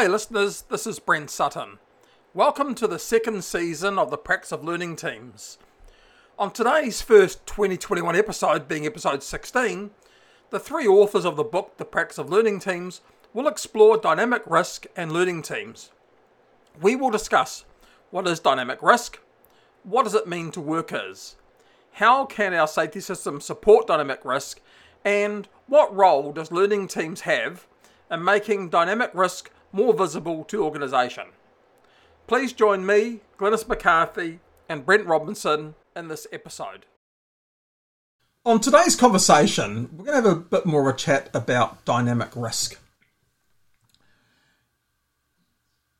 Hi, listeners, this is Brent Sutton. Welcome to the second season of the Practice of Learning Teams. On today's first 2021 episode, being episode 16, the three authors of the book The Practice of Learning Teams will explore dynamic risk and learning teams. We will discuss what is dynamic risk, what does it mean to workers, how can our safety system support dynamic risk, and what role does learning teams have in making dynamic risk more visible to organisation. Please join me, Glynis McCarthy, and Brent Robinson in this episode. On today's conversation, we're going to have a bit more of a chat about dynamic risk.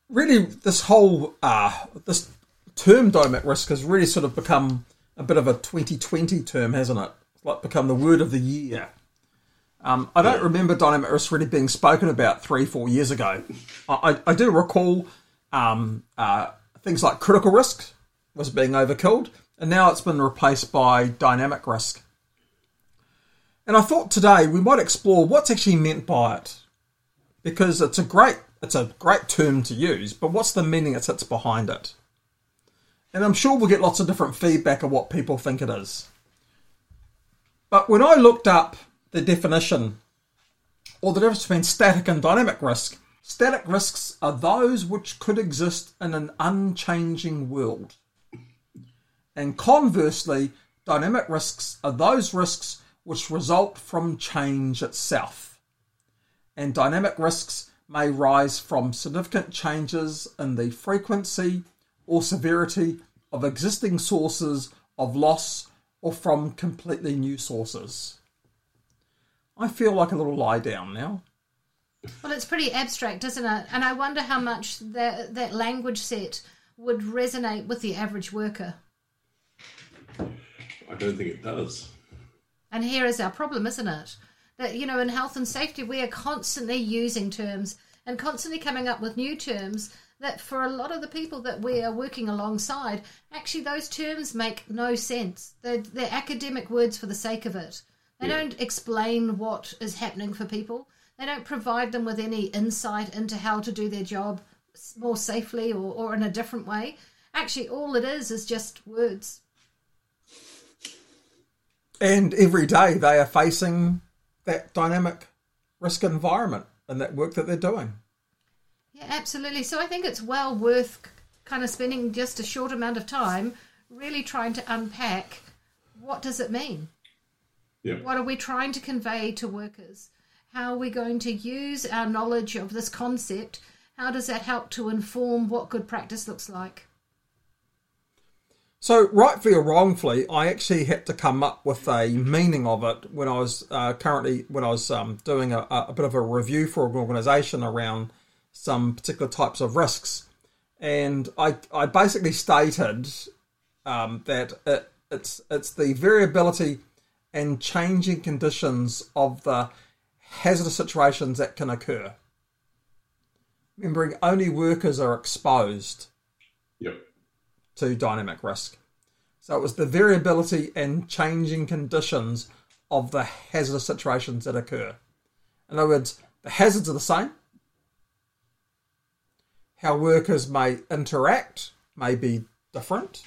Really, this whole uh, this term dynamic risk has really sort of become a bit of a 2020 term, hasn't it? It's like become the word of the year. Um, I don't remember dynamic risk really being spoken about three, four years ago. I, I, I do recall um, uh, things like critical risk was being overkilled, and now it's been replaced by dynamic risk. And I thought today we might explore what's actually meant by it, because it's a great it's a great term to use, but what's the meaning that sits behind it? And I'm sure we'll get lots of different feedback of what people think it is. But when I looked up the definition or the difference between static and dynamic risk. Static risks are those which could exist in an unchanging world. And conversely, dynamic risks are those risks which result from change itself. And dynamic risks may rise from significant changes in the frequency or severity of existing sources of loss or from completely new sources. I feel like a little lie down now. Well, it's pretty abstract, isn't it? And I wonder how much that that language set would resonate with the average worker. I don't think it does. And here is our problem, isn't it? That you know, in health and safety, we are constantly using terms and constantly coming up with new terms that for a lot of the people that we are working alongside, actually those terms make no sense. They're, they're academic words for the sake of it. They yeah. don't explain what is happening for people. They don't provide them with any insight into how to do their job more safely or, or in a different way. Actually, all it is is just words. And every day they are facing that dynamic risk environment and that work that they're doing. Yeah, absolutely. So I think it's well worth kind of spending just a short amount of time really trying to unpack what does it mean? Yeah. What are we trying to convey to workers? How are we going to use our knowledge of this concept? How does that help to inform what good practice looks like? So, rightfully or wrongfully, I actually had to come up with a meaning of it when I was uh, currently when I was um, doing a, a, bit of a review for an organisation around some particular types of risks, and I I basically stated um, that it, it's it's the variability and changing conditions of the hazardous situations that can occur. Remembering only workers are exposed yep. to dynamic risk. So it was the variability and changing conditions of the hazardous situations that occur. In other words, the hazards are the same. How workers may interact may be different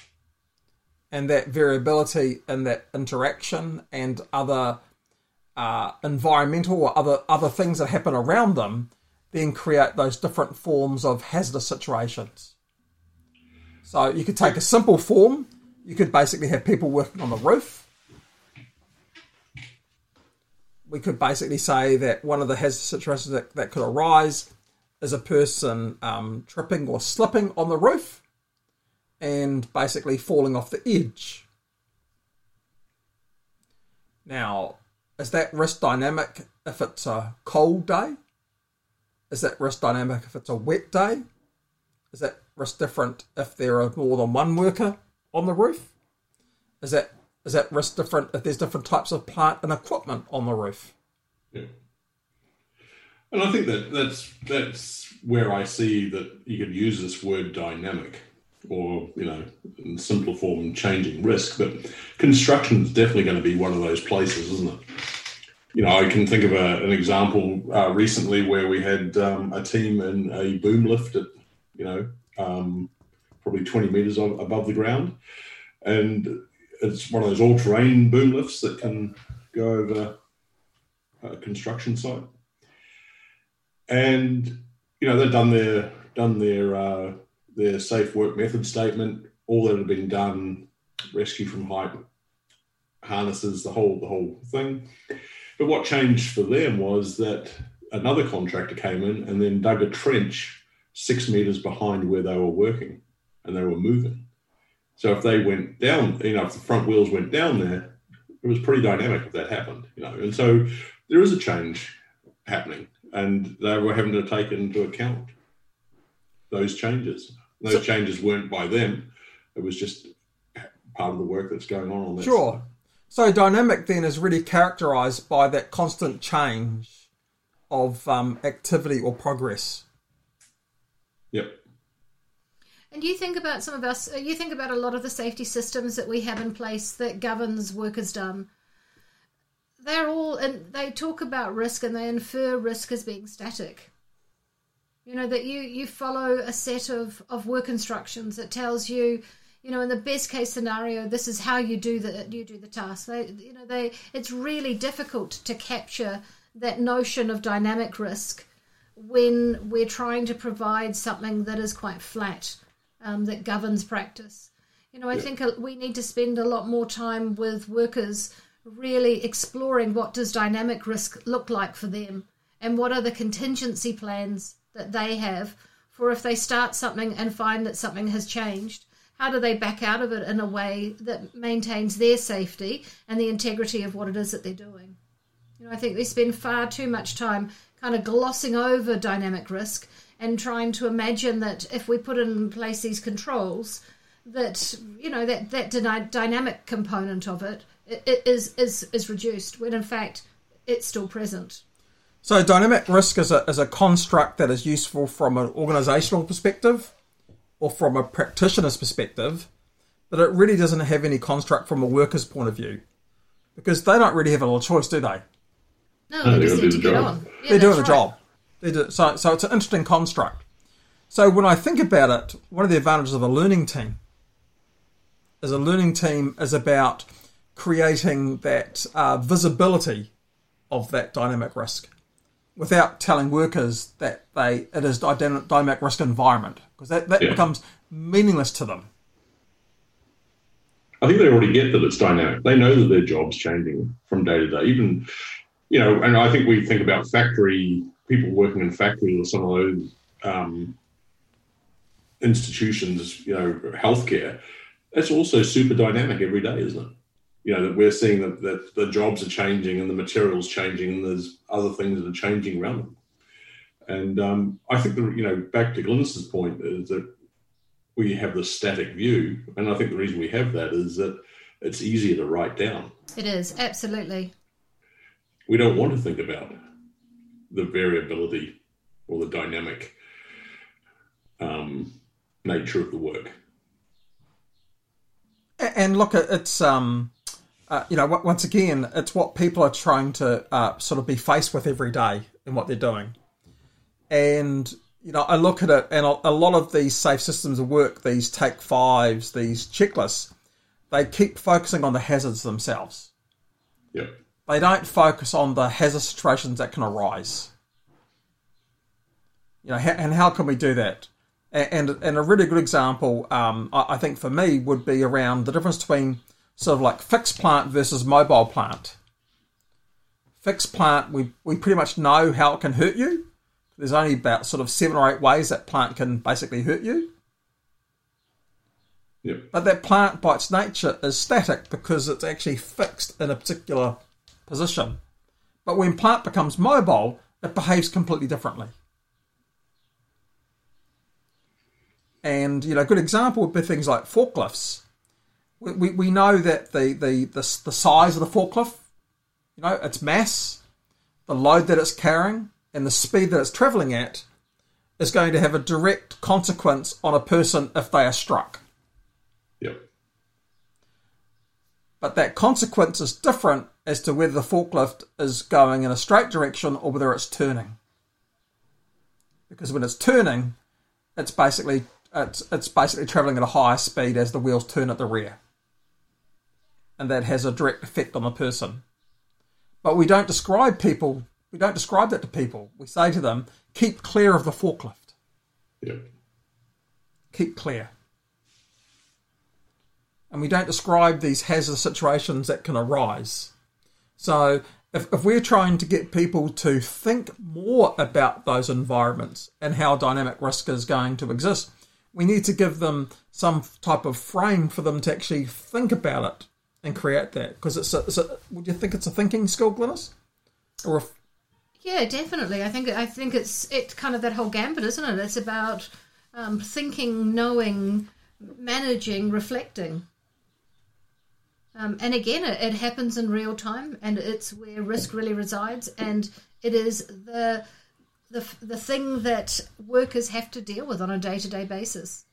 and that variability and that interaction and other uh, environmental or other other things that happen around them then create those different forms of hazardous situations. So you could take a simple form. You could basically have people working on the roof. We could basically say that one of the hazardous situations that, that could arise is a person um, tripping or slipping on the roof and basically falling off the edge. Now, is that risk dynamic if it's a cold day? Is that risk dynamic if it's a wet day? is that risk different if there are more than one worker on the roof? Is that is that risk different if there's different types of plant and equipment on the roof? Yeah. And I think that that's that's where I see that you could use this word dynamic, or you know, in simpler form, changing risk. But construction is definitely going to be one of those places, isn't it? You know, I can think of a, an example uh, recently where we had um, a team in a boom lift at, you know, um, probably 20 meters above the ground. And it's one of those all terrain boom lifts that can go over a construction site and you know they've done their done their uh, their safe work method statement. All that had been done, rescue from height, harnesses, the whole the whole thing. But what changed for them was that another contractor came in and then dug a trench six meters behind where they were working, and they were moving. So if they went down, you know, if the front wheels went down there, it was pretty dynamic if that happened, you know. And so there is a change happening and they were having to take into account those changes. Those so, changes weren't by them; it was just part of the work that's going on on that. Sure. Side. So dynamic then is really characterized by that constant change of um, activity or progress. Yep. And you think about some of us. You think about a lot of the safety systems that we have in place that governs work is done they're all and they talk about risk and they infer risk as being static you know that you you follow a set of of work instructions that tells you you know in the best case scenario this is how you do the you do the task they you know they it's really difficult to capture that notion of dynamic risk when we're trying to provide something that is quite flat um, that governs practice you know i yeah. think we need to spend a lot more time with workers really exploring what does dynamic risk look like for them and what are the contingency plans that they have for if they start something and find that something has changed how do they back out of it in a way that maintains their safety and the integrity of what it is that they're doing you know i think we spend far too much time kind of glossing over dynamic risk and trying to imagine that if we put in place these controls that you know that that dynamic component of it is is is reduced when in fact it's still present. So dynamic risk is a is a construct that is useful from an organizational perspective or from a practitioner's perspective, but it really doesn't have any construct from a worker's point of view. Because they don't really have a lot of choice, do they? No, they just need to get on. Yeah, they're doing right. a job. They do, so, so it's an interesting construct. So when I think about it, one of the advantages of a learning team is a learning team is about creating that uh, visibility of that dynamic risk without telling workers that they it is dynamic risk environment because that, that yeah. becomes meaningless to them. I think they already get that it's dynamic. They know that their job's changing from day to day. Even, you know, and I think we think about factory people working in factories or some of those um, institutions, you know, healthcare. That's also super dynamic every day, isn't it? You know that we're seeing that, that the jobs are changing and the materials changing and there's other things that are changing around them. And um, i think the you know back to glynis's point is that we have the static view and i think the reason we have that is that it's easier to write down. It is absolutely. We don't want to think about the variability or the dynamic um, nature of the work. And look it's um uh, you know, once again, it's what people are trying to uh, sort of be faced with every day in what they're doing. And, you know, I look at it, and a lot of these safe systems of work, these take fives, these checklists, they keep focusing on the hazards themselves. Yep. They don't focus on the hazard situations that can arise. You know, and how can we do that? And and a really good example, um, I think for me, would be around the difference between sort of like fixed plant versus mobile plant. Fixed plant, we, we pretty much know how it can hurt you. There's only about sort of seven or eight ways that plant can basically hurt you. Yep. But that plant, by its nature, is static because it's actually fixed in a particular position. But when plant becomes mobile, it behaves completely differently. And you know, a good example would be things like forklifts. We, we, we know that the, the, the, the size of the forklift, you know, its mass, the load that it's carrying, and the speed that it's traveling at is going to have a direct consequence on a person if they are struck. Yep. But that consequence is different as to whether the forklift is going in a straight direction or whether it's turning. Because when it's turning, it's basically it's it's basically traveling at a higher speed as the wheels turn at the rear. And that has a direct effect on the person. But we don't describe people we don't describe that to people. We say to them, keep clear of the forklift. Yep. Keep clear. And we don't describe these hazard situations that can arise. So if, if we're trying to get people to think more about those environments and how dynamic risk is going to exist, we need to give them some type of frame for them to actually think about it and create that. Because it's a, it's a would you think it's a thinking skill, Glynis? Or if, Yeah, definitely. I think I think it's it's kind of that whole gambit, isn't it? It's about um, thinking, knowing, managing, reflecting. Um, and again, it, it happens in real time, and it's where risk really resides, and it is the the the thing that workers have to deal with on a day to day basis.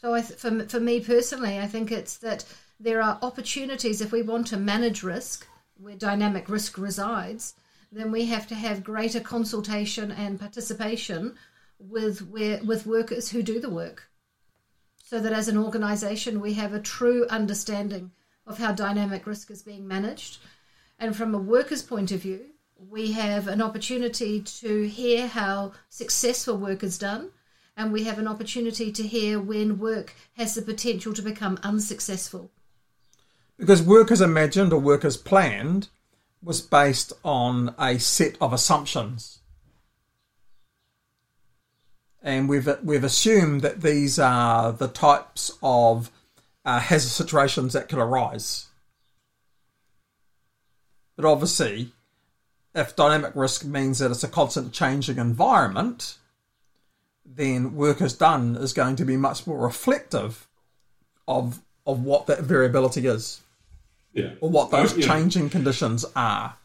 So, I for for me personally, I think it's that there are opportunities if we want to manage risk where dynamic risk resides, then we have to have greater consultation and participation with where with workers who do the work. So that as an organization we have a true understanding of how dynamic risk is being managed. And from a worker's point of view we have an opportunity to hear how successful work is done and we have an opportunity to hear when work has the potential to become unsuccessful because work as imagined or work as planned was based on a set of assumptions. And we've we've assumed that these are the types of uh, hazard situations that could arise. But obviously, if dynamic risk means that it's a constant changing environment, then work as done is going to be much more reflective of of what that variability is Yeah. or what those changing conditions are.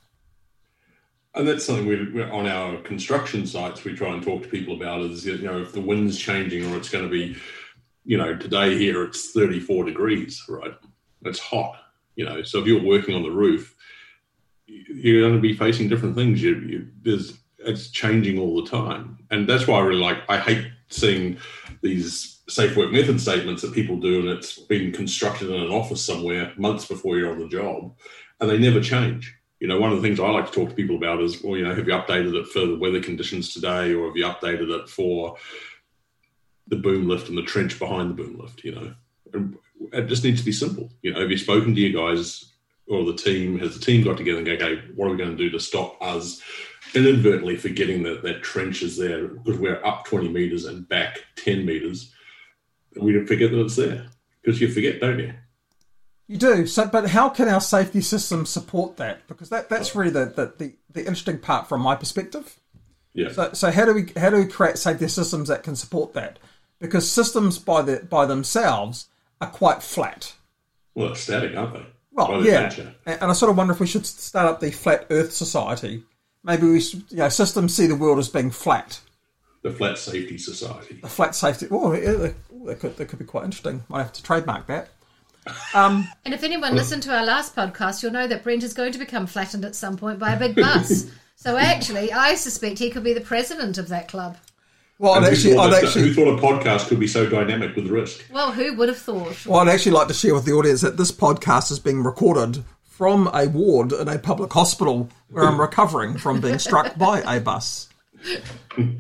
And that's something we we on our construction sites we try and talk to people about is you know if the wind's changing or it's going to be you know today here it's 34 degrees right it's hot you know so if you're working on the roof you're going to be facing different things you, you there's it's changing all the time and that's why I really like I hate seeing these safe work method statements that people do and it's been constructed in an office somewhere months before you're on the job and they never change you know, one of the things I like to talk to people about is, well, you know, have you updated it for the weather conditions today, or have you updated it for the boom lift and the trench behind the boom lift? You know, and it just needs to be simple. You know, have you spoken to your guys or the team? Has the team got together and go, okay, what are we going to do to stop us inadvertently forgetting that that trench is there because we're up 20 meters and back 10 meters? We don't forget that it's there because you forget, don't you? You do. So, but how can our safety systems support that? Because that, that's oh. really the, the, the, the interesting part from my perspective. Yeah. So, so how do we how do we create safety systems that can support that? Because systems by the by themselves are quite flat. well, they're static, aren't they? Well, yeah, nature. and I sort of wonder if we should start up the flat Earth society. Maybe we, should, you know, systems see the world as being flat. The Flat Safety Society. The flat safety. Oh, yeah, that that could that could be quite interesting. Might have to trademark that. Um, And if anyone listened to our last podcast, you'll know that Brent is going to become flattened at some point by a big bus. so actually, I suspect he could be the president of that club. well, I'd And who actually, I'd that- actually, who thought a podcast could be so dynamic with risk? Well, who would have thought? Well, I'd actually like to share with the audience that this podcast is being recorded from a ward in a public hospital where I'm recovering from being struck by a bus.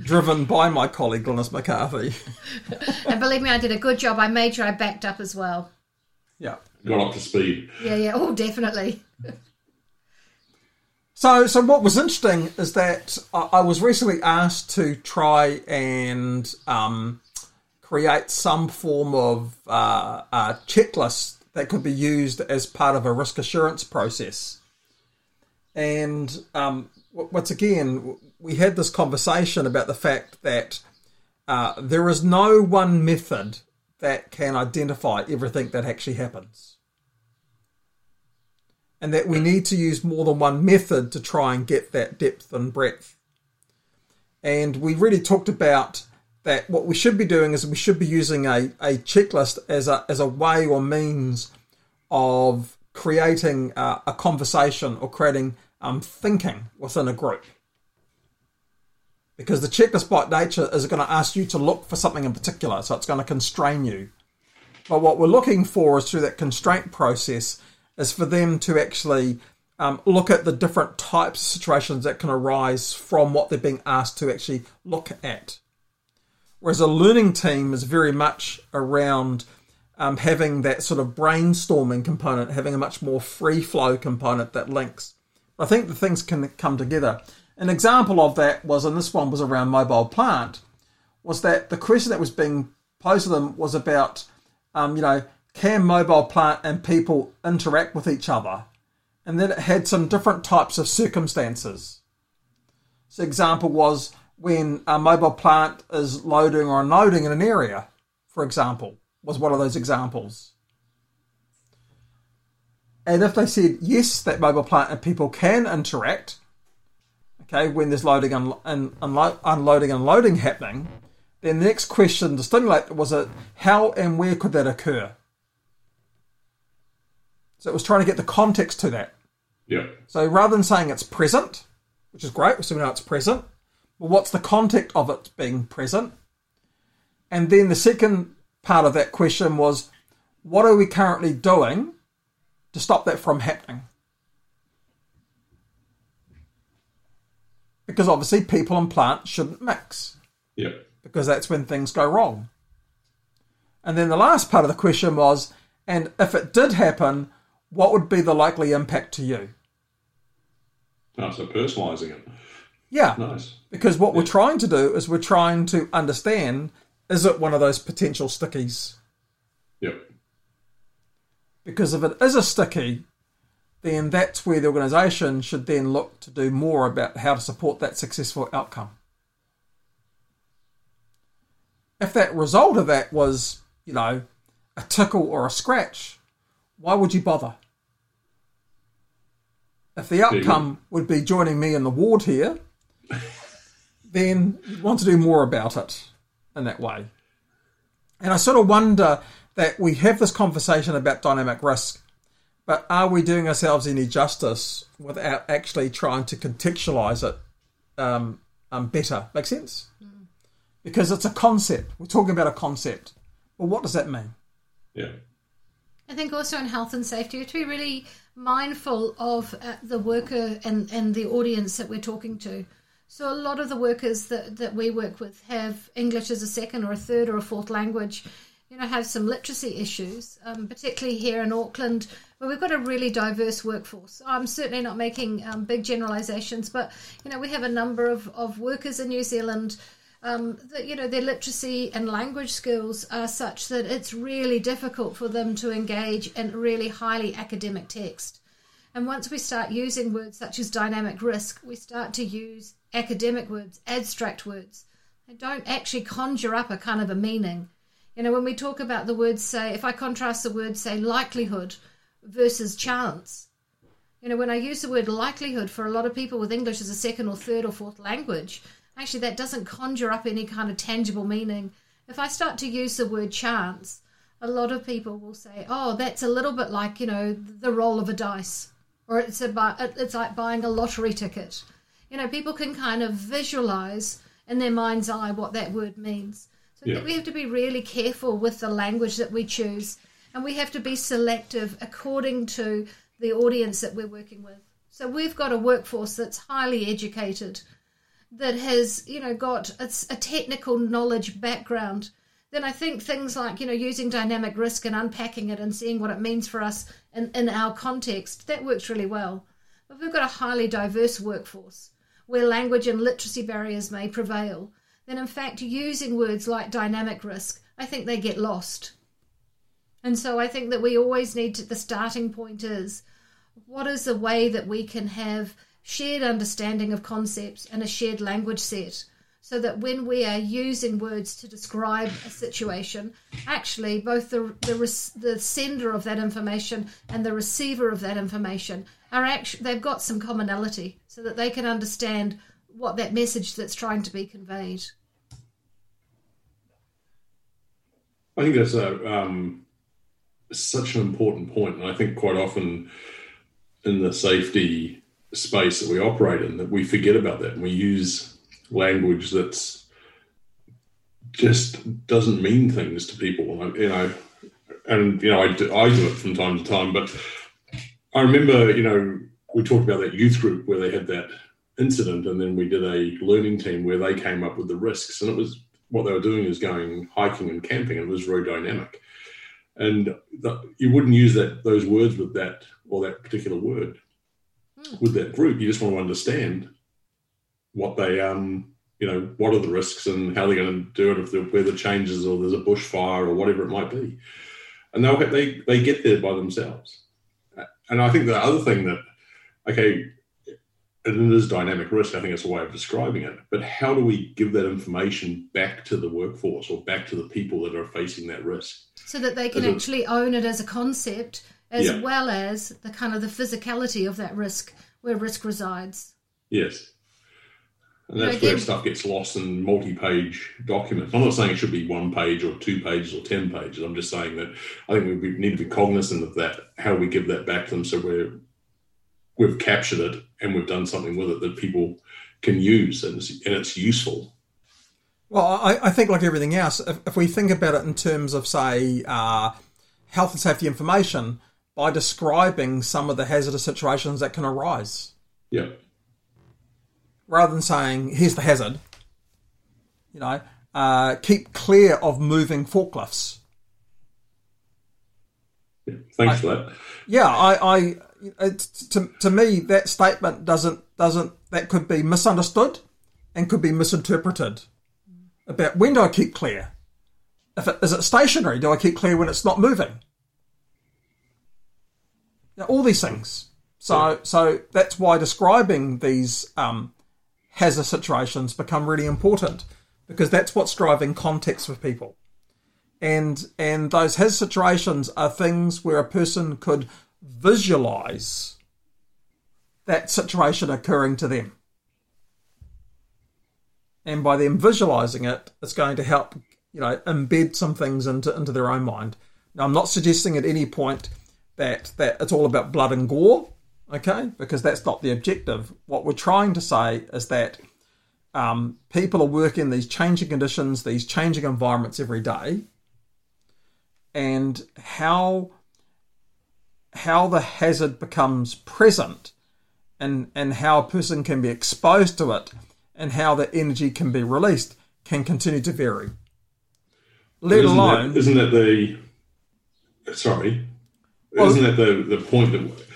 Driven by my colleague Glynis McCarthy. And believe me, I did a good job. I made sure I backed up as well. Yeah. Got up to speed. Yeah, yeah. Oh, definitely. So, so what was interesting is that I, I was recently asked to try and um, create some form of uh, uh, checklist that could be used as part of a risk assurance process. And um, once again, we had this conversation about the fact that uh, there is no one method that can identify everything that actually happens. And that we need to use more than one method to try and get that depth and breadth. And we really talked about that what we should be doing is we should be using a, a checklist as a, as a way or means of creating a conversation or creating um, thinking within a group. Because the checklist by nature is going to ask you to look for something in particular, so it's going to constrain you. But what we're looking for is through that constraint process is for them to actually um, look at the different types of situations that can arise from what they're being asked to actually look at. Whereas a learning team is very much around um, having that sort of brainstorming component, having a much more free flow component that links. I think the things can come together. An example of that was, and this one was around mobile plant, was that the question that was being posed to them was about, um, you know, can mobile plant and people interact with each other? And then it had some different types of circumstances. So, example was when a mobile plant is loading or unloading in an area, for example, was one of those examples. And if they said yes, that mobile plant and people can interact, okay, when there's loading and, and unlo- unloading and loading happening, then the next question to stimulate was a how and where could that occur? So it was trying to get the context to that. Yeah. So rather than saying it's present, which is great, so we know it's present, well, what's the context of it being present? And then the second part of that question was, what are we currently doing to stop that from happening? Because obviously, people and plants shouldn't mix, Yeah. because that's when things go wrong. And then the last part of the question was, and if it did happen, what would be the likely impact to you? Oh, so personalising it. Yeah. Nice. Because what we're trying to do is we're trying to understand is it one of those potential stickies? Yep. Because if it is a sticky, then that's where the organisation should then look to do more about how to support that successful outcome. If that result of that was, you know, a tickle or a scratch, why would you bother? If the outcome would be joining me in the ward here, then you want to do more about it in that way. And I sort of wonder that we have this conversation about dynamic risk, but are we doing ourselves any justice without actually trying to contextualize it um, um, better? Make sense? Because it's a concept. We're talking about a concept. Well, what does that mean? Yeah. I think also in health and safety, we have to be really mindful of uh, the worker and, and the audience that we're talking to. So a lot of the workers that, that we work with have English as a second or a third or a fourth language, you know, have some literacy issues, um, particularly here in Auckland, where we've got a really diverse workforce. I'm certainly not making um, big generalisations, but, you know, we have a number of, of workers in New Zealand um, that you know their literacy and language skills are such that it's really difficult for them to engage in really highly academic text. And once we start using words such as dynamic risk, we start to use academic words, abstract words. They don't actually conjure up a kind of a meaning. You know, when we talk about the words, say, if I contrast the word, say, likelihood versus chance, you know, when I use the word likelihood for a lot of people with English as a second or third or fourth language, actually that doesn't conjure up any kind of tangible meaning. If I start to use the word chance, a lot of people will say, "Oh, that's a little bit like you know the roll of a dice, or it's about uh, it's like buying a lottery ticket." You know, people can kind of visualize in their mind's eye what that word means. So I Yeah. think we have to be really careful with the language that we choose, and we have to be selective according to the audience that we're working with. So we've got a workforce that's highly educated, that has you know got a, a technical knowledge background. Then I think things like you know using dynamic risk and unpacking it and seeing what it means for us in, in our context that works really well. But if we've got a highly diverse workforce where language and literacy barriers may prevail. Then in fact using words like dynamic risk, I think they get lost. And so I think that we always need to, the starting point is what is the way that we can have shared understanding of concepts and a shared language set so that when we are using words to describe a situation, actually both the the, the sender of that information and the receiver of that information are actually they've got some commonality, so that they can understand what that message that's trying to be conveyed. I think that's a um, such an important point, and I think quite often in the safety space that we operate in, that we forget about that and we use language that's just doesn't mean things to people. You know, and you know, I do, I do it from time to time, but I remember, you know, we talked about that youth group where they had that incident, and then we did a learning team where they came up with the risks, and it was what they were doing is going hiking and camping, and it was very dynamic. And the, you wouldn't use that those words with that or that particular word mm. with that group. You just want to understand what they um you know what are the risks and how they're going to do it if the weather changes or there's a bushfire or whatever it might be, and they'll they they get there by themselves. And I think the other thing that okay and it is dynamic risk. I think it's a way of describing it. But how do we give that information back to the workforce or back to the people that are facing that risk? So that they can actually own it as a concept as yeah. well as the kind of the physicality of that risk, where risk resides. Yes. And that's again, where stuff gets lost in multi-page documents. I'm not saying it should be one page or two pages or ten pages. I'm just saying that I think we need to be cognizant of that. How we give that back to them, so we're we've captured it and we've done something with it that people can use and it's, and it's useful. Well, I, I, think like everything else, if, if, we think about it in terms of say uh, health and safety information, by describing some of the hazardous situations that can arise. Yeah. Rather than saying, here's the hazard, you know, uh, keep clear of moving forklifts. Thanks I, for that. Yeah, I, I to, to me that statement doesn't doesn't that could be misunderstood and could be misinterpreted about when do I keep clear? If it, is it stationary? Do I keep clear when it's not moving? Now, all these things. So so that's why describing these um, hazard situations become really important because that's what's driving context for people. And and those hazard situations are things where a person could visualize that situation occurring to them. And by them visualizing it, it's going to help, you know, embed some things into, into their own mind. Now, I'm not suggesting at any point that, that it's all about blood and gore, okay, because that's not the objective. What we're trying to say is that um, people are working these changing conditions, these changing environments every day, and how how the hazard becomes present and, and how a person can be exposed to it and how the energy can be released can continue to vary. Let isn't alone. That, isn't that the. Sorry. Well, isn't that the, the point that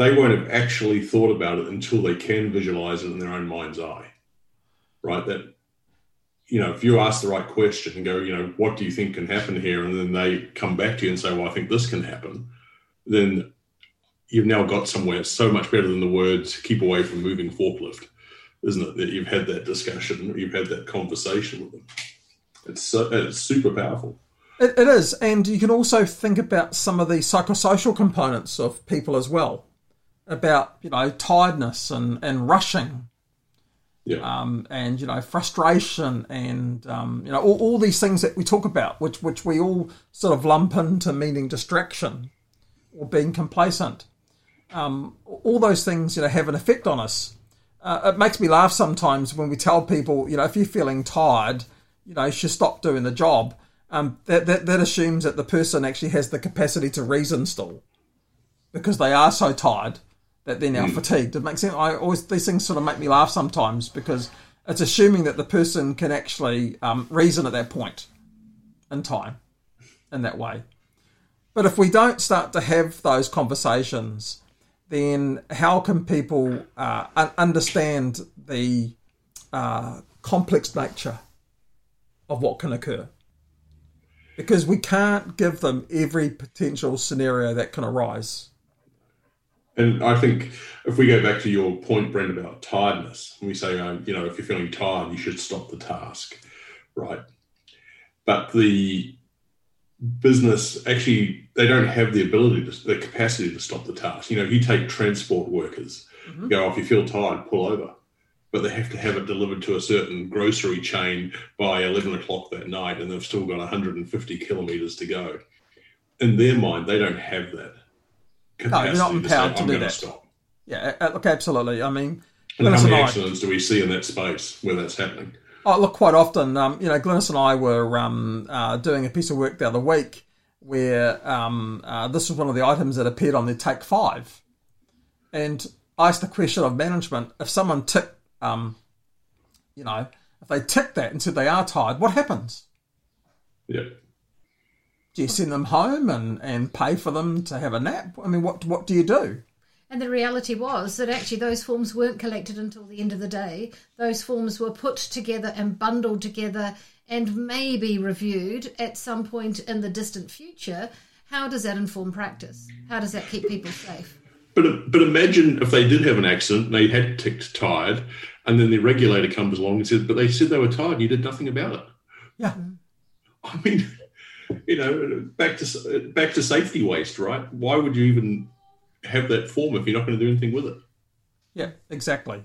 they won't have actually thought about it until they can visualize it in their own mind's eye? Right? That you know, if you ask the right question and go, you know, what do you think can happen here? And then they come back to you and say, well, I think this can happen then you've now got somewhere so much better than the words keep away from moving forklift, isn't it? That you've had that discussion, you've had that conversation with them. It's, so, it's super powerful. It, it is. And you can also think about some of the psychosocial components of people as well about, you know, tiredness and, and rushing. Yeah. Um, and you know frustration and um, you know all, all these things that we talk about, which which we all sort of lump into meaning distraction or being complacent. Um, all those things, you know, have an effect on us. Uh, it makes me laugh sometimes when we tell people, you know, if you're feeling tired, you know, you should stop doing the job. Um, that, that, that assumes that the person actually has the capacity to reason still, because they are so tired that they're now mm. fatigued. It makes sense. I always these things sort of make me laugh sometimes because it's assuming that the person can actually um, reason at that point in time in that way. But if we don't start to have those conversations, then how can people uh, understand the uh, complex nature of what can occur? Because we can't give them every potential scenario that can arise. And I think if we go back to your point, Brent, about tiredness, and we say, um, you know, if you're feeling tired, you should stop the task, right? But the business actually, they don't have the ability, to, the capacity to stop the task. You know, if you take transport workers, mm-hmm. go, oh, if you feel tired, pull over. But they have to have it delivered to a certain grocery chain by 11 o'clock that night, and they've still got 150 kilometers to go. In their mind, they don't have that no, you're not empowered to, to do that. Stop. Yeah, uh, look, absolutely. I mean, and how many accidents do we see in that space where that's happening? Oh, look, quite often, um, you know, Glynis and I were um, uh, doing a piece of work the other week where um, uh, this was one of the items that appeared on the take five. And I asked the question of management if someone ticked, um, you know, if they ticked that and said they are tired, what happens? Yeah do you send them home and, and pay for them to have a nap? I mean, what what do you do? And the reality was that actually those forms weren't collected until the end of the day. Those forms were put together and bundled together and maybe reviewed at some point in the distant future. How does that inform practice? How does that keep people safe? But but imagine if they did have an accident and they had ticked tired, and then the regulator comes along and says, "But they said they were tired. and You did nothing about it." Yeah. I mean, you know, back to back to safety waste, right? Why would you even have that form if you're not going to do anything with it? Yeah, exactly.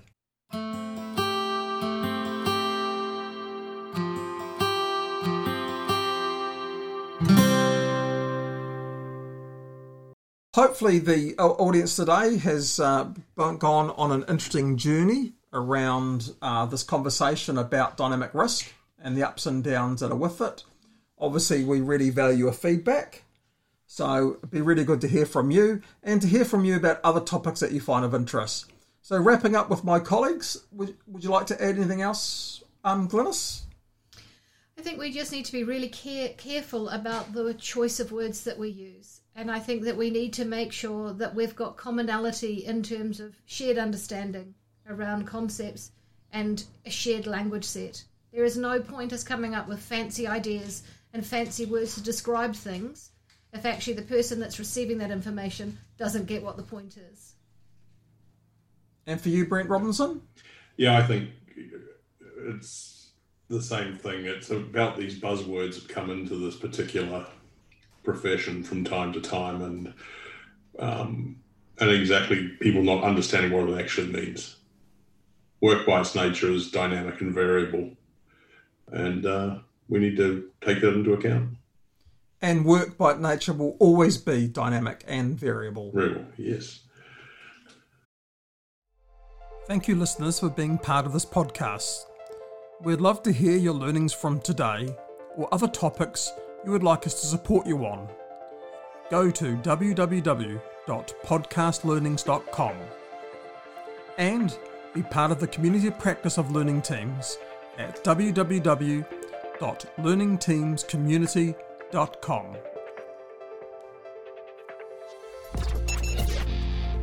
Hopefully, the audience today has uh, gone on an interesting journey around uh, this conversation about dynamic risk and the ups and downs that are with it. Obviously, we really value a feedback. So it'd be really good to hear from you and to hear from you about other topics that you find of interest. So wrapping up with my colleagues, would, would you like to add anything else, um, Glynis? I think we just need to be really care, careful about the choice of words that we use. And I think that we need to make sure that we've got commonality in terms of shared understanding around concepts and a shared language set. There is no point us coming up with fancy ideas and fancy words to describe things if actually the person that's receiving that information doesn't get what the point is. And for you, Brent Robinson? Yeah, I think it's the same thing. It's about these buzzwords that come into this particular profession from time to time, and um, and exactly people not understanding what it actually means. Work by its nature is dynamic and variable, and uh, we need to take that into account. And work by nature will always be dynamic and variable. Variable, yes. Thank you, listeners, for being part of this podcast. We'd love to hear your learnings from today or other topics you would like us to support you on. Go to www.podcastlearnings.com and be part of the community of practice of learning teams at www www.learningteamscommunity.com.